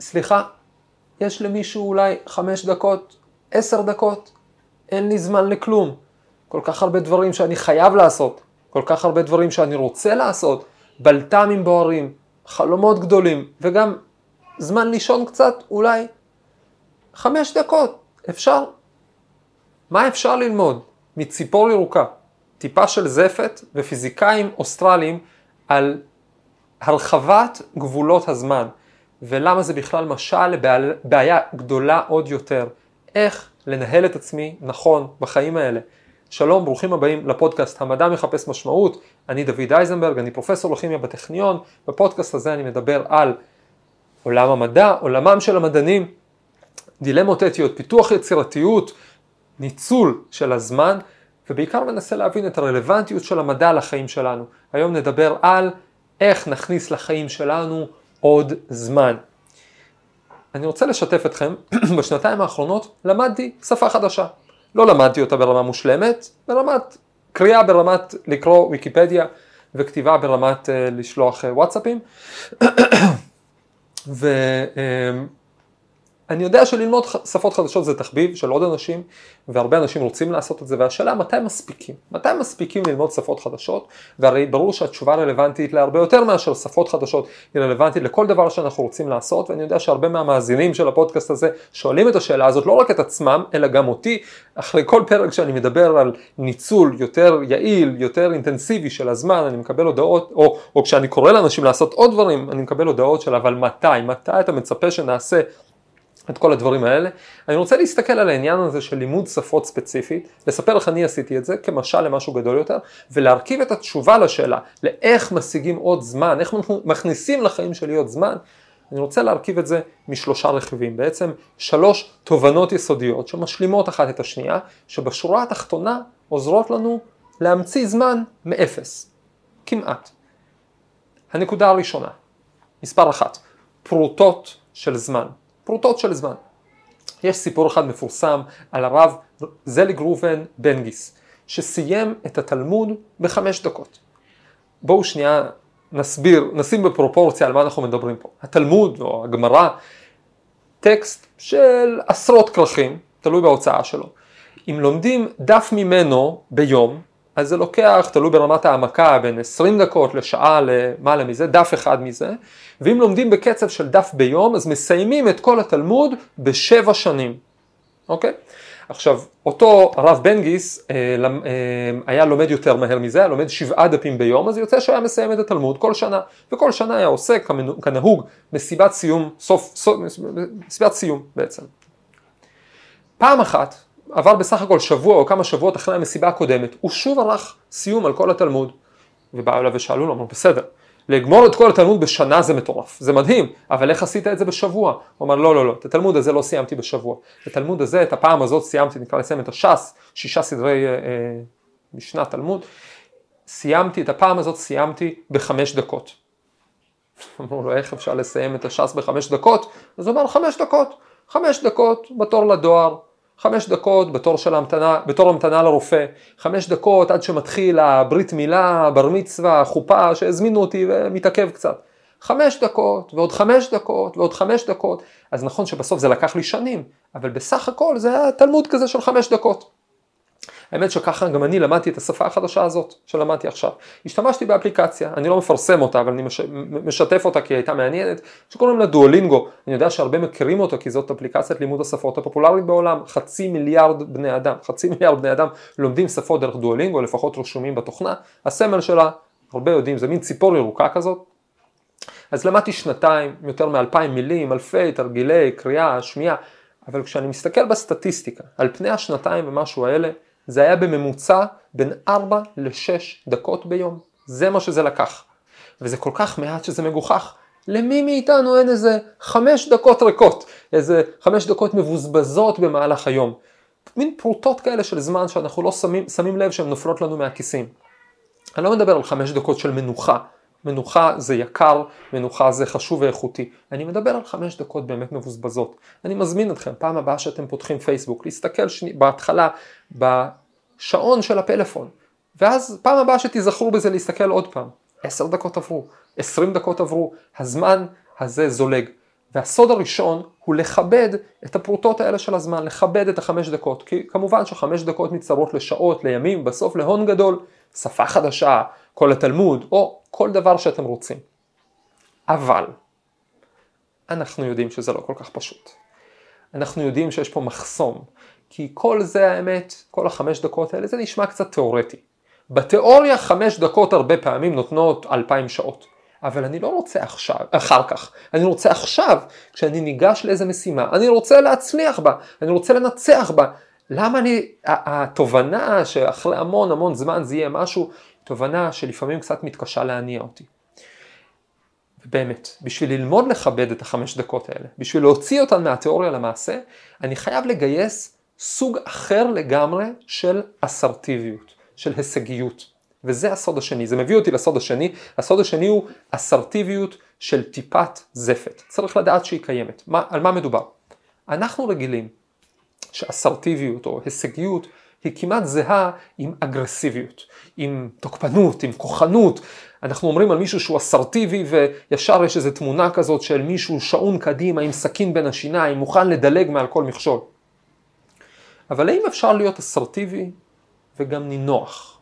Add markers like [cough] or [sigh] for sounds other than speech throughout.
סליחה, יש למישהו אולי חמש דקות, עשר דקות, אין לי זמן לכלום. כל כך הרבה דברים שאני חייב לעשות, כל כך הרבה דברים שאני רוצה לעשות, בלת"מים בוערים, חלומות גדולים, וגם זמן לישון קצת, אולי חמש דקות, אפשר. מה אפשר ללמוד? מציפור ירוקה, טיפה של זפת ופיזיקאים אוסטרליים על הרחבת גבולות הזמן, ולמה זה בכלל משל לבעיה גדולה עוד יותר, איך לנהל את עצמי נכון בחיים האלה. שלום, ברוכים הבאים לפודקאסט המדע מחפש משמעות, אני דוד אייזנברג, אני פרופסור לכימיה בטכניון, בפודקאסט הזה אני מדבר על עולם המדע, עולמם של המדענים, דילמות אתיות, פיתוח יצירתיות, ניצול של הזמן, ובעיקר מנסה להבין את הרלוונטיות של המדע לחיים שלנו. היום נדבר על איך נכניס לחיים שלנו עוד זמן. אני רוצה לשתף אתכם, [clears throat] בשנתיים האחרונות למדתי שפה חדשה. לא למדתי אותה ברמה מושלמת, ברמת קריאה ברמת לקרוא ויקיפדיה וכתיבה ברמת uh, לשלוח uh, וואטסאפים. [clears throat] ו... uh, אני יודע שללמוד שפות חדשות זה תחביב של עוד אנשים, והרבה אנשים רוצים לעשות את זה, והשאלה מתי מספיקים? מתי מספיקים ללמוד שפות חדשות? והרי ברור שהתשובה רלוונטית להרבה יותר מאשר שפות חדשות, היא רלוונטית לכל דבר שאנחנו רוצים לעשות, ואני יודע שהרבה מהמאזינים של הפודקאסט הזה שואלים את השאלה הזאת לא רק את עצמם, אלא גם אותי, אחרי כל פרק שאני מדבר על ניצול יותר יעיל, יותר אינטנסיבי של הזמן, אני מקבל הודעות, או, או כשאני קורא לאנשים לעשות עוד דברים, אני מקבל הודעות של אבל מתי? מתי אתה מצפה שנעשה? את כל הדברים האלה. אני רוצה להסתכל על העניין הזה של לימוד שפות ספציפית, לספר איך אני עשיתי את זה כמשל למשהו גדול יותר, ולהרכיב את התשובה לשאלה לאיך משיגים עוד זמן, איך אנחנו מכניסים לחיים שלי עוד זמן. אני רוצה להרכיב את זה משלושה רכיבים, בעצם שלוש תובנות יסודיות שמשלימות אחת את השנייה, שבשורה התחתונה עוזרות לנו להמציא זמן מאפס, כמעט. הנקודה הראשונה, מספר אחת, פרוטות של זמן. פרוטות של זמן. יש סיפור אחד מפורסם על הרב זליג ראובן בנגיס, שסיים את התלמוד בחמש דקות. בואו שנייה נסביר, נשים בפרופורציה על מה אנחנו מדברים פה. התלמוד או הגמרא, טקסט של עשרות כרכים, תלוי בהוצאה שלו. אם לומדים דף ממנו ביום, אז זה לוקח, תלוי ברמת העמקה, בין 20 דקות לשעה למעלה מזה, דף אחד מזה, ואם לומדים בקצב של דף ביום, אז מסיימים את כל התלמוד בשבע שנים, אוקיי? עכשיו, אותו הרב בנגיס אה, אה, היה לומד יותר מהר מזה, היה לומד שבעה דפים ביום, אז יוצא שהוא היה מסיים את התלמוד כל שנה, וכל שנה היה עושה כנהוג מסיבת סיום, סוף, סוף, מסיבת סיום בעצם. פעם אחת, עבר בסך הכל שבוע או כמה שבועות אחרי המסיבה הקודמת, הוא שוב ערך סיום על כל התלמוד. ובאו אליו ושאלו לו, אמרו בסדר, לגמור את כל התלמוד בשנה זה מטורף, זה מדהים, אבל איך עשית את זה בשבוע? הוא אמר לא לא לא, את התלמוד הזה לא סיימתי בשבוע, את התלמוד הזה, את הפעם הזאת סיימתי, נקרא לסיים את הש"ס, שישה סדרי אה, אה, משנת תלמוד, סיימתי, את הפעם הזאת סיימתי בחמש דקות. [laughs] אמרו לו איך אפשר לסיים את הש"ס בחמש דקות? אז הוא אמר חמש דקות, חמש דקות בתור לדואר, חמש דקות בתור של המתנה, בתור המתנה לרופא, חמש דקות עד שמתחיל הברית מילה, בר מצווה, חופה, שהזמינו אותי ומתעכב קצת. חמש דקות ועוד חמש דקות ועוד חמש דקות, אז נכון שבסוף זה לקח לי שנים, אבל בסך הכל זה היה תלמוד כזה של חמש דקות. האמת שככה גם אני למדתי את השפה החדשה הזאת שלמדתי עכשיו. השתמשתי באפליקציה, אני לא מפרסם אותה אבל אני מש... משתף אותה כי היא הייתה מעניינת, שקוראים לה דואלינגו, אני יודע שהרבה מכירים אותה כי זאת אפליקציית לימוד השפות הפופולרית בעולם, חצי מיליארד בני אדם, חצי מיליארד בני אדם לומדים שפות דרך דואלינגו, לפחות רשומים בתוכנה, הסמל שלה, הרבה יודעים, זה מין ציפור ירוקה כזאת. אז למדתי שנתיים, יותר מאלפיים מילים, אלפי תרגילי קריאה, שמיעה, אבל כשאני מסתכל בסטטיסטיקה על פני השנתיים ומשהו האלה, זה היה בממוצע בין 4 ל-6 דקות ביום. זה מה שזה לקח. וזה כל כך מעט שזה מגוחך. למי מאיתנו אין איזה 5 דקות ריקות, איזה 5 דקות מבוזבזות במהלך היום. מין פרוטות כאלה של זמן שאנחנו לא שמים, שמים לב שהן נופלות לנו מהכיסים. אני לא מדבר על 5 דקות של מנוחה. מנוחה זה יקר, מנוחה זה חשוב ואיכותי. אני מדבר על חמש דקות באמת מבוזבזות. אני מזמין אתכם, פעם הבאה שאתם פותחים פייסבוק, להסתכל שני, בהתחלה בשעון של הפלאפון, ואז פעם הבאה שתיזכרו בזה להסתכל עוד פעם. עשר דקות עברו, עשרים דקות עברו, הזמן הזה זולג. והסוד הראשון הוא לכבד את הפרוטות האלה של הזמן, לכבד את החמש דקות, כי כמובן שחמש דקות מצטרות לשעות, לימים, בסוף להון גדול, שפה חדשה, כל התלמוד, או כל דבר שאתם רוצים. אבל, אנחנו יודעים שזה לא כל כך פשוט. אנחנו יודעים שיש פה מחסום, כי כל זה האמת, כל החמש דקות האלה, זה נשמע קצת תיאורטי. בתיאוריה חמש דקות הרבה פעמים נותנות אלפיים שעות. אבל אני לא רוצה עכשיו, אחר כך, אני רוצה עכשיו, כשאני ניגש לאיזה משימה, אני רוצה להצליח בה, אני רוצה לנצח בה. למה אני, התובנה שאחרי המון המון זמן זה יהיה משהו, תובנה שלפעמים קצת מתקשה להניע אותי. באמת, בשביל ללמוד לכבד את החמש דקות האלה, בשביל להוציא אותן מהתיאוריה למעשה, אני חייב לגייס סוג אחר לגמרי של אסרטיביות, של הישגיות. וזה הסוד השני, זה מביא אותי לסוד השני, הסוד השני הוא אסרטיביות של טיפת זפת, צריך לדעת שהיא קיימת, מה, על מה מדובר? אנחנו רגילים שאסרטיביות או הישגיות היא כמעט זהה עם אגרסיביות, עם תוקפנות, עם כוחנות. אנחנו אומרים על מישהו שהוא אסרטיבי וישר יש איזו תמונה כזאת של מישהו שעון קדימה עם סכין בין השיניים, מוכן לדלג מעל כל מכשול. אבל האם אפשר להיות אסרטיבי וגם נינוח?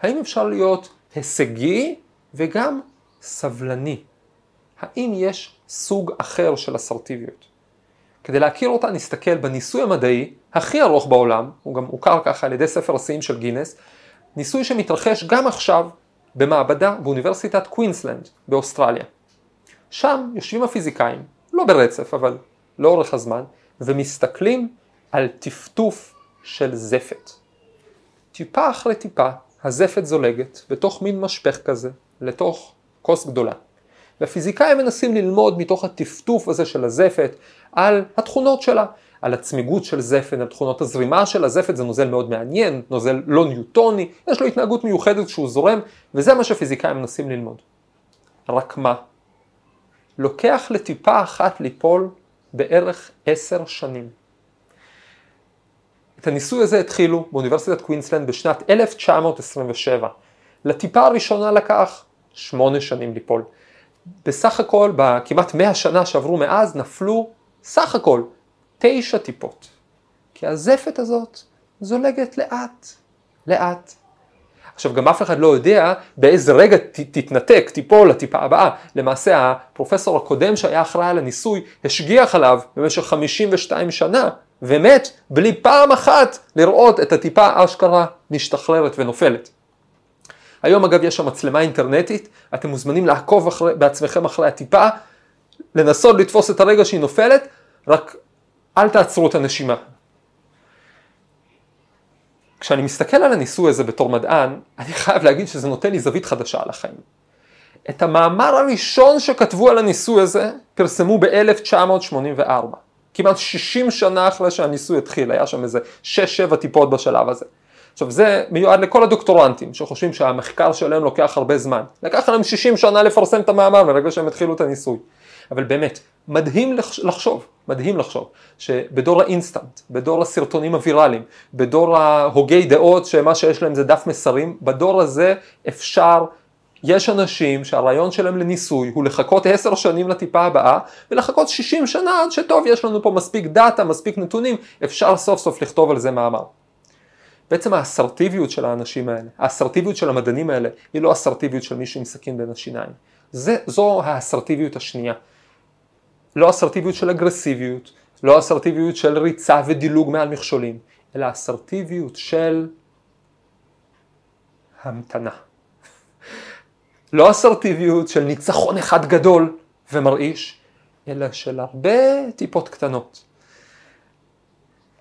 האם אפשר להיות הישגי וגם סבלני? האם יש סוג אחר של אסרטיביות? כדי להכיר אותה נסתכל בניסוי המדעי הכי ארוך בעולם, הוא גם הוכר ככה על ידי ספר השיאים של גינס, ניסוי שמתרחש גם עכשיו במעבדה באוניברסיטת קווינסלנד באוסטרליה. שם יושבים הפיזיקאים, לא ברצף אבל לאורך הזמן, ומסתכלים על טפטוף של זפת. טיפה אחרי טיפה הזפת זולגת בתוך מין משפך כזה לתוך כוס גדולה. והפיזיקאים מנסים ללמוד מתוך הטפטוף הזה של הזפת על התכונות שלה, על הצמיגות של זפת, על תכונות הזרימה של הזפת, זה נוזל מאוד מעניין, נוזל לא ניוטוני, יש לו התנהגות מיוחדת כשהוא זורם, וזה מה שפיזיקאים מנסים ללמוד. רק מה? לוקח לטיפה אחת ליפול בערך עשר שנים. את הניסוי הזה התחילו באוניברסיטת קווינסלנד בשנת 1927. לטיפה הראשונה לקח שמונה שנים ליפול. בסך הכל, בכמעט מאה שנה שעברו מאז, נפלו סך הכל תשע טיפות. כי הזפת הזאת זולגת לאט, לאט. עכשיו גם אף אחד לא יודע באיזה רגע ת, תתנתק, תיפול לטיפה הבאה. למעשה הפרופסור הקודם שהיה אחראי על הניסוי השגיח עליו במשך 52 שנה ומת בלי פעם אחת לראות את הטיפה אשכרה משתחררת ונופלת. היום אגב יש שם מצלמה אינטרנטית, אתם מוזמנים לעקוב אחרי, בעצמכם אחרי הטיפה, לנסות לתפוס את הרגע שהיא נופלת, רק אל תעצרו את הנשימה. כשאני מסתכל על הניסוי הזה בתור מדען, אני חייב להגיד שזה נותן לי זווית חדשה על החיים. את המאמר הראשון שכתבו על הניסוי הזה פרסמו ב-1984. כמעט 60 שנה אחרי שהניסוי התחיל, היה שם איזה 6-7 טיפות בשלב הזה. עכשיו זה מיועד לכל הדוקטורנטים שחושבים שהמחקר שלהם לוקח הרבה זמן. לקח להם 60 שנה לפרסם את המאמר מרגע שהם התחילו את הניסוי. אבל באמת, מדהים לחשוב, מדהים לחשוב, שבדור האינסטנט, בדור הסרטונים הוויראליים, בדור ההוגי דעות שמה שיש להם זה דף מסרים, בדור הזה אפשר יש אנשים שהרעיון שלהם לניסוי הוא לחכות עשר שנים לטיפה הבאה ולחכות שישים שנה עד שטוב יש לנו פה מספיק דאטה, מספיק נתונים, אפשר סוף סוף לכתוב על זה מאמר. בעצם האסרטיביות של האנשים האלה, האסרטיביות של המדענים האלה, היא לא אסרטיביות של מישהו עם סכין בין השיניים. זה, זו האסרטיביות השנייה. לא אסרטיביות של אגרסיביות, לא אסרטיביות של ריצה ודילוג מעל מכשולים, אלא אסרטיביות של המתנה. [laughs] לא אסרטיביות של ניצחון אחד גדול ומרעיש, אלא של הרבה טיפות קטנות.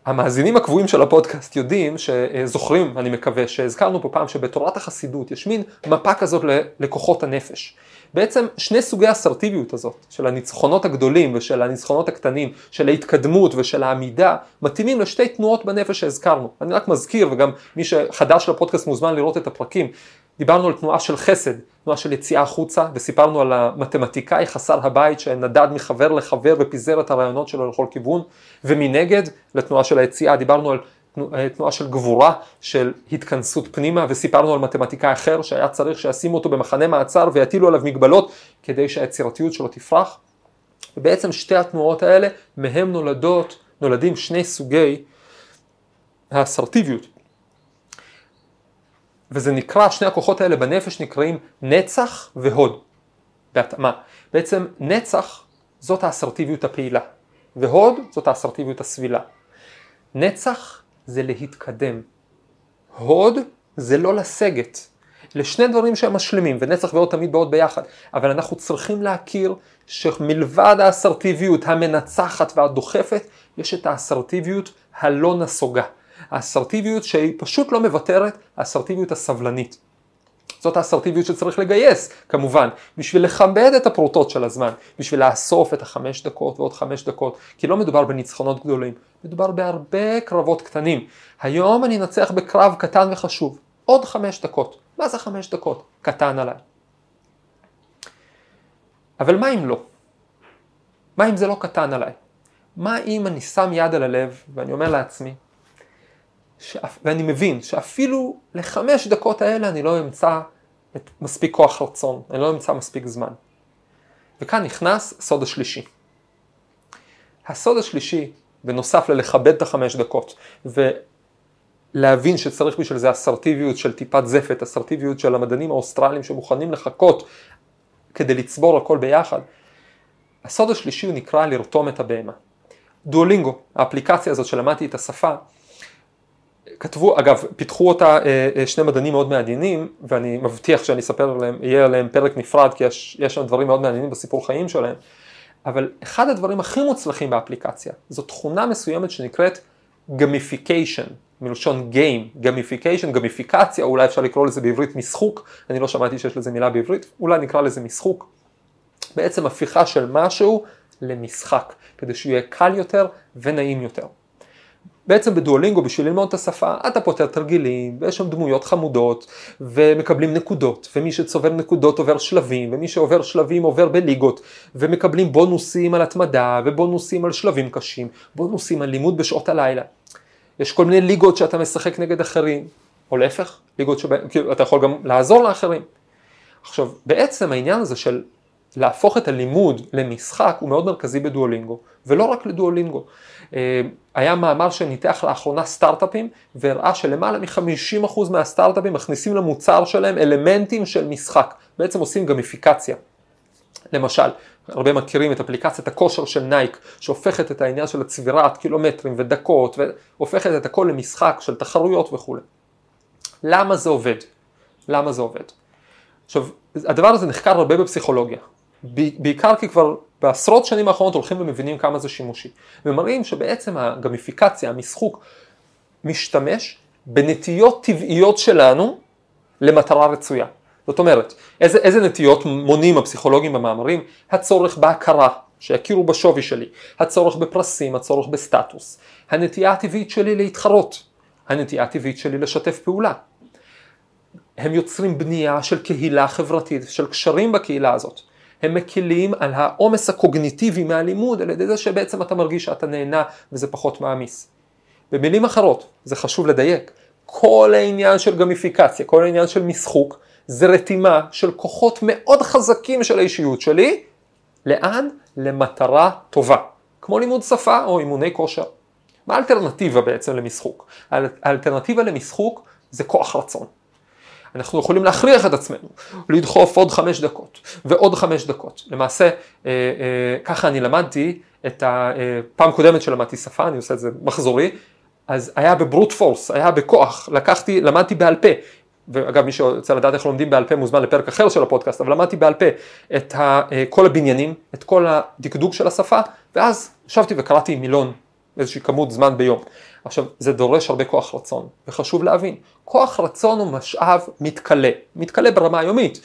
המאזינים הקבועים של הפודקאסט יודעים, שזוכרים, אני מקווה, שהזכרנו פה פעם שבתורת החסידות יש מין מפה כזאת לכוחות הנפש. בעצם שני סוגי האסרטיביות הזאת, של הניצחונות הגדולים ושל הניצחונות הקטנים, של ההתקדמות ושל העמידה, מתאימים לשתי תנועות בנפש שהזכרנו. אני רק מזכיר, וגם מי שחדש לפודקאסט מוזמן לראות את הפרקים, דיברנו על תנועה של חסד, תנועה של יציאה החוצה, וסיפרנו על המתמטיקאי חסר הבית שנדד מחבר לחבר ופיזר את הרעיונות שלו לכל כיוון, ומנגד, לתנועה של היציאה, דיברנו על תנועה של גבורה, של התכנסות פנימה, וסיפרנו על מתמטיקאי אחר שהיה צריך שישימו אותו במחנה מעצר ויטילו עליו מגבלות כדי שהיצירתיות שלו תפרח. ובעצם שתי התנועות האלה, מהם נולדות, נולדים שני סוגי האסרטיביות. וזה נקרא, שני הכוחות האלה בנפש נקראים נצח והוד, בהתאמה. בעצם נצח זאת האסרטיביות הפעילה, והוד זאת האסרטיביות הסבילה. נצח זה להתקדם, הוד זה לא לסגת. לשני דברים שהם משלימים, ונצח והוד תמיד באות ביחד, אבל אנחנו צריכים להכיר שמלבד האסרטיביות המנצחת והדוחפת, יש את האסרטיביות הלא נסוגה. האסרטיביות שהיא פשוט לא מוותרת, האסרטיביות הסבלנית. זאת האסרטיביות שצריך לגייס, כמובן, בשביל לכבד את הפרוטות של הזמן, בשביל לאסוף את החמש דקות ועוד חמש דקות, כי לא מדובר בניצחונות גדולים, מדובר בהרבה קרבות קטנים. היום אני אנצח בקרב קטן וחשוב, עוד חמש דקות. מה זה חמש דקות? קטן עליי. אבל מה אם לא? מה אם זה לא קטן עליי? מה אם אני שם יד על הלב ואני אומר לעצמי, שאף, ואני מבין שאפילו לחמש דקות האלה אני לא אמצא את מספיק כוח רצון, אני לא אמצא מספיק זמן. וכאן נכנס הסוד השלישי. הסוד השלישי, בנוסף ללכבד את החמש דקות, ולהבין שצריך בשביל זה אסרטיביות של טיפת זפת, אסרטיביות של המדענים האוסטרליים שמוכנים לחכות כדי לצבור הכל ביחד, הסוד השלישי הוא נקרא לרתום את הבהמה. Duolingo, האפליקציה הזאת שלמדתי את השפה, כתבו, אגב, פיתחו אותה אה, אה, שני מדענים מאוד מעניינים, ואני מבטיח שאני אספר עליהם, יהיה עליהם פרק נפרד, כי יש, יש שם דברים מאוד מעניינים בסיפור חיים שלהם, אבל אחד הדברים הכי מוצלחים באפליקציה, זו תכונה מסוימת שנקראת gamification, מלשון game, gamification, גמיפיקציה, אולי אפשר לקרוא לזה בעברית משחוק, אני לא שמעתי שיש לזה מילה בעברית, אולי נקרא לזה משחוק. בעצם הפיכה של משהו למשחק, כדי שהוא יהיה קל יותר ונעים יותר. בעצם ב Duolingo בשביל ללמוד את השפה אתה פותר תרגילים ויש שם דמויות חמודות ומקבלים נקודות ומי שצובר נקודות עובר שלבים ומי שעובר שלבים עובר בליגות ומקבלים בונוסים על התמדה ובונוסים על שלבים קשים בונוסים על לימוד בשעות הלילה. יש כל מיני ליגות שאתה משחק נגד אחרים או להפך ליגות שאתה כאילו, יכול גם לעזור לאחרים. עכשיו בעצם העניין הזה של להפוך את הלימוד למשחק הוא מאוד מרכזי בדואלינגו ולא רק לדואלינגו. אה, היה מאמר שניתח לאחרונה סטארט-אפים והראה שלמעלה מ-50% מהסטארט-אפים מכניסים למוצר שלהם אלמנטים של משחק, בעצם עושים גמיפיקציה. למשל, הרבה מכירים את אפליקציית הכושר של נייק, שהופכת את העניין של הצבירת קילומטרים ודקות, והופכת את הכל למשחק של תחרויות וכולי. למה זה עובד? למה זה עובד? עכשיו, הדבר הזה נחקר הרבה בפסיכולוגיה. בעיקר כי כבר בעשרות שנים האחרונות הולכים ומבינים כמה זה שימושי. ומראים שבעצם הגמיפיקציה, המשחוק, משתמש בנטיות טבעיות שלנו למטרה רצויה. זאת אומרת, איזה, איזה נטיות מונים הפסיכולוגים במאמרים? הצורך בהכרה, שיכירו בשווי שלי, הצורך בפרסים, הצורך בסטטוס, הנטייה הטבעית שלי להתחרות, הנטייה הטבעית שלי לשתף פעולה. הם יוצרים בנייה של קהילה חברתית, של קשרים בקהילה הזאת. הם מקילים על העומס הקוגניטיבי מהלימוד על ידי זה שבעצם אתה מרגיש שאתה נהנה וזה פחות מעמיס. במילים אחרות, זה חשוב לדייק, כל העניין של גמיפיקציה, כל העניין של משחוק, זה רתימה של כוחות מאוד חזקים של האישיות שלי, לאן? למטרה טובה, כמו לימוד שפה או אימוני כושר. מה האלטרנטיבה בעצם למשחוק? האלטרנטיבה למשחוק זה כוח רצון. אנחנו יכולים להכריח את עצמנו לדחוף עוד חמש דקות ועוד חמש דקות. למעשה, אה, אה, ככה אני למדתי את הפעם אה, קודמת שלמדתי שפה, אני עושה את זה מחזורי, אז היה בברוט פורס, היה בכוח, לקחתי, למדתי בעל פה. ואגב מי שרוצה לדעת איך לומדים בעל פה מוזמן לפרק אחר של הפודקאסט, אבל למדתי בעל פה את כל הבניינים, את כל הדקדוק של השפה, ואז ישבתי וקראתי מילון איזושהי כמות זמן ביום. עכשיו, זה דורש הרבה כוח רצון, וחשוב להבין, כוח רצון הוא משאב מתכלה, מתכלה ברמה היומית.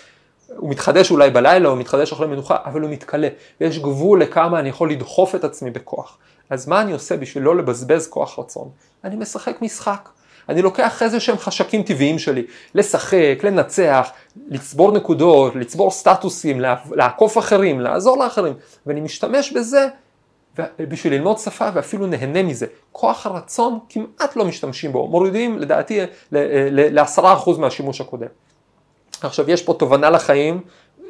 הוא מתחדש אולי בלילה, הוא מתחדש אחרי מנוחה, אבל הוא מתכלה. ויש גבול לכמה אני יכול לדחוף את עצמי בכוח. אז מה אני עושה בשביל לא לבזבז כוח רצון? אני משחק משחק. אני לוקח איזה שהם חשקים טבעיים שלי, לשחק, לנצח, לצבור נקודות, לצבור סטטוסים, לעקוף אחרים, לעזור לאחרים, ואני משתמש בזה בשביל ללמוד שפה ואפילו נהנה מזה. כוח הרצון כמעט לא משתמשים בו, מורידים לדעתי לעשרה אחוז מהשימוש הקודם. עכשיו יש פה תובנה לחיים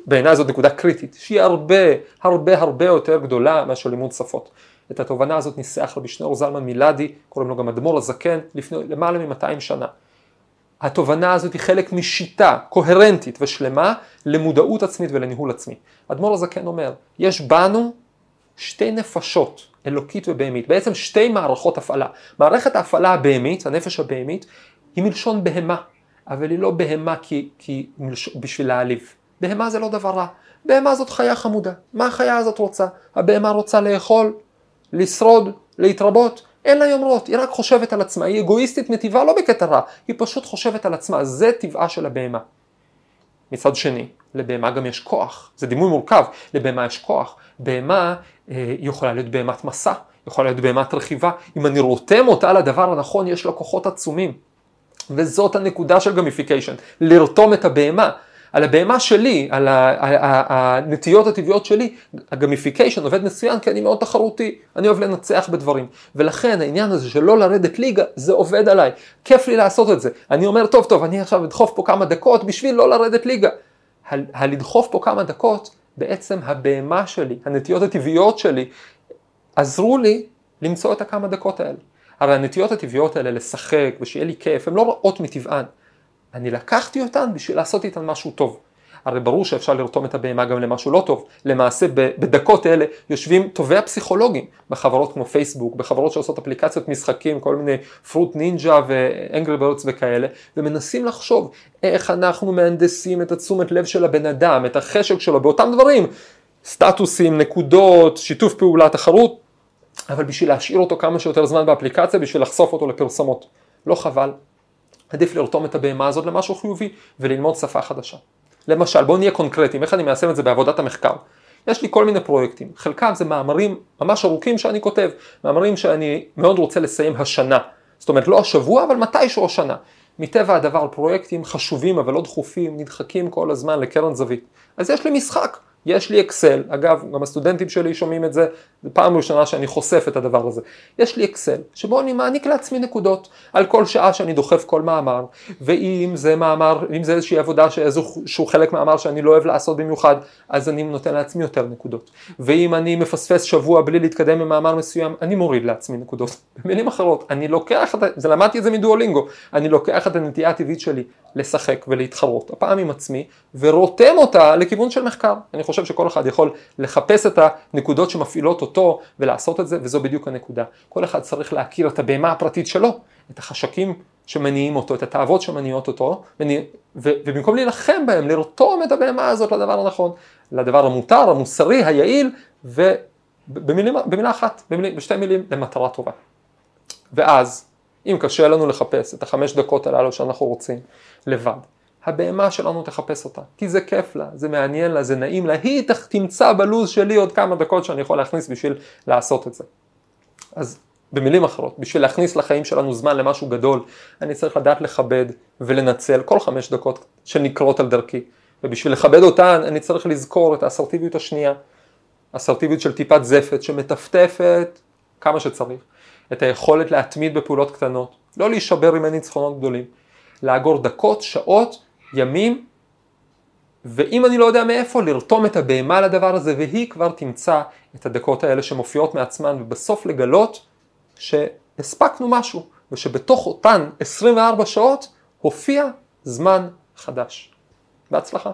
בעיניי זאת נקודה קריטית, שהיא הרבה, הרבה הרבה יותר גדולה מאשר לימוד שפות. את התובנה הזאת ניסח רבי שניאור זלמן מילדי, קוראים לו גם אדמו"ר הזקן, לפני למעלה מ-200 שנה. התובנה הזאת היא חלק משיטה קוהרנטית ושלמה למודעות עצמית ולניהול עצמי. אדמו"ר הזקן אומר, יש בנו שתי נפשות, אלוקית ובהמית, בעצם שתי מערכות הפעלה. מערכת ההפעלה הבהמית, הנפש הבהמית, היא מלשון בהמה, אבל היא לא בהמה כי, כי מלש... בשביל להעליב. בהמה זה לא דבר רע. בהמה זאת חיה חמודה. מה החיה הזאת רוצה? הבהמה רוצה לאכול, לשרוד, להתרבות. אין לה יומרות, היא רק חושבת על עצמה, היא אגואיסטית מטבעה לא בקטע רע, היא פשוט חושבת על עצמה, זה טבעה של הבהמה. מצד שני, לבהמה גם יש כוח, זה דימוי מורכב, לבהמה יש כוח. בהמה אה, יכולה להיות בהמת מסע, יכולה להיות בהמת רכיבה, אם אני רותם אותה לדבר הנכון יש לה כוחות עצומים. וזאת הנקודה של gamification, לרתום את הבהמה. על הבהמה שלי, על הנטיות הטבעיות שלי, ה gamification עובד מצוין כי אני מאוד תחרותי, אני אוהב לנצח בדברים. ולכן העניין הזה של לא לרדת ליגה, זה עובד עליי. כיף לי לעשות את זה. אני אומר, טוב, טוב, אני עכשיו אדחוף פה כמה דקות בשביל לא לרדת ליגה. הלדחוף פה כמה דקות, בעצם הבהמה שלי, הנטיות הטבעיות שלי, עזרו לי למצוא את הכמה דקות האלה. הרי הנטיות הטבעיות האלה לשחק ושיהיה לי כיף, הן לא רעות מטבען. אני לקחתי אותן בשביל לעשות איתן משהו טוב. הרי ברור שאפשר לרתום את הבהמה גם למשהו לא טוב. למעשה בדקות אלה יושבים טובי הפסיכולוגים בחברות כמו פייסבוק, בחברות שעושות אפליקציות משחקים, כל מיני פרוט נינג'ה ואנגרי ברדס וכאלה, ומנסים לחשוב איך אנחנו מהנדסים את התשומת לב של הבן אדם, את החשק שלו באותם דברים, סטטוסים, נקודות, שיתוף פעולה, תחרות, אבל בשביל להשאיר אותו כמה שיותר זמן באפליקציה, בשביל לחשוף אותו לפרסומות. לא חבל. עדיף לרתום את הבהמה הזאת למשהו חיובי וללמוד שפה חדשה. למשל, בואו נהיה קונקרטיים, איך אני מיישם את זה בעבודת המחקר. יש לי כל מיני פרויקטים, חלקם זה מאמרים ממש ארוכים שאני כותב, מאמרים שאני מאוד רוצה לסיים השנה. זאת אומרת, לא השבוע, אבל מתישהו השנה. מטבע הדבר פרויקטים חשובים אבל לא דחופים, נדחקים כל הזמן לקרן זווית. אז יש לי משחק, יש לי אקסל, אגב, גם הסטודנטים שלי שומעים את זה, זו פעם ראשונה שאני חושף את הדבר הזה. יש לי אקסל, שבו אני מעניק לעצמי נקודות על כל שעה שאני דוחף כל מאמר, ואם זה מאמר, אם זה איזושהי עבודה שאיזשהו חלק מאמר שאני לא אוהב לעשות במיוחד, אז אני נותן לעצמי יותר נקודות. ואם אני מפספס שבוע בלי להתקדם במאמר מסוים, אני מוריד לעצמי נקודות. [laughs] במילים אחרות, אני לוקח, את זה למדתי את זה מדואלינגו, אני לוקח את הנטייה הטבעית שלי לשחק ולהתחרות, הפעם עם עצמי, ורותם אותה לכיוון של מחקר. אני חושב שכל אחד יכול לחפש את הנקודות שמפעילות אותו ולעשות את זה, וזו בדיוק הנקודה. כל אחד צריך להכיר את הבהמה הפרטית שלו, את החשקים שמניעים אותו, את התאוות שמניעות אותו, מניע, ו, ובמקום להילחם בהם, לרתום את הזאת לדבר הנכון, לדבר המותר, המוסרי, היעיל, ובמילה אחת, במילים, בשתי מילים, למטרה טובה. ואז, אם קשה לנו לחפש את החמש דקות הללו שאנחנו רוצים לבד, הבהמה שלנו תחפש אותה, כי זה כיף לה, זה מעניין לה, זה נעים לה, היא תמצא בלוז שלי עוד כמה דקות שאני יכול להכניס בשביל לעשות את זה. אז במילים אחרות, בשביל להכניס לחיים שלנו זמן למשהו גדול, אני צריך לדעת לכבד ולנצל כל חמש דקות שנקרות על דרכי. ובשביל לכבד אותן אני צריך לזכור את האסרטיביות השנייה, אסרטיביות של טיפת זפת שמטפטפת כמה שצריך, את היכולת להתמיד בפעולות קטנות, לא להישבר עם ניצחונות גדולים, לאגור דקות, שעות, ימים, ואם אני לא יודע מאיפה, לרתום את הבהמה לדבר הזה, והיא כבר תמצא את הדקות האלה שמופיעות מעצמן, ובסוף לגלות שהספקנו משהו, ושבתוך אותן 24 שעות הופיע זמן חדש. בהצלחה.